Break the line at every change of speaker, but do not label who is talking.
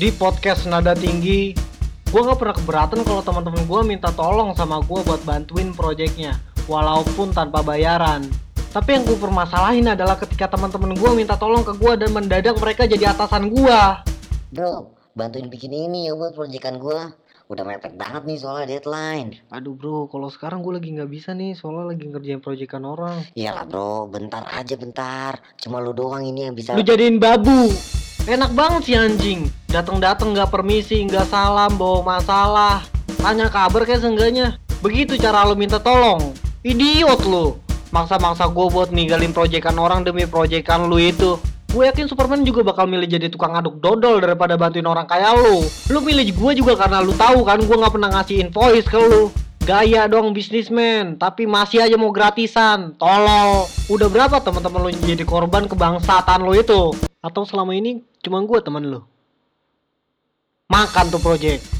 di podcast nada tinggi gue gak pernah keberatan kalau teman-teman gue minta tolong sama gue buat bantuin proyeknya walaupun tanpa bayaran tapi yang gue permasalahin adalah ketika teman-teman gue minta tolong ke gue dan mendadak mereka jadi atasan gue
Bro, bantuin bikin ini ya buat proyekan gua. Udah mepet banget nih soalnya deadline.
aduh bro kalau sekarang gue lagi nggak bisa nih soalnya lagi ngerjain proyekan orang
Iyalah bro, bentar aja bentar. Cuma lu doang ini yang bisa.
lu jadiin babu enak banget sih anjing. Datang-datang nggak permisi nggak salam bawa masalah. Tanya kabar kayak seenggaknya. Begitu cara lu minta tolong. Idiot lu. Maksa-maksa gue buat ninggalin proyekan orang demi proyekan lu itu. Gue yakin Superman juga bakal milih jadi tukang aduk dodol daripada bantuin orang kayak lu. Lu milih gue juga karena lu tahu kan gue nggak pernah ngasih invoice ke lu. Gaya dong bisnismen, tapi masih aja mau gratisan. Tolol. Udah berapa teman-teman lo yang jadi korban kebangsaan lo itu? Atau selama ini cuma gue teman lo? Makan tuh project.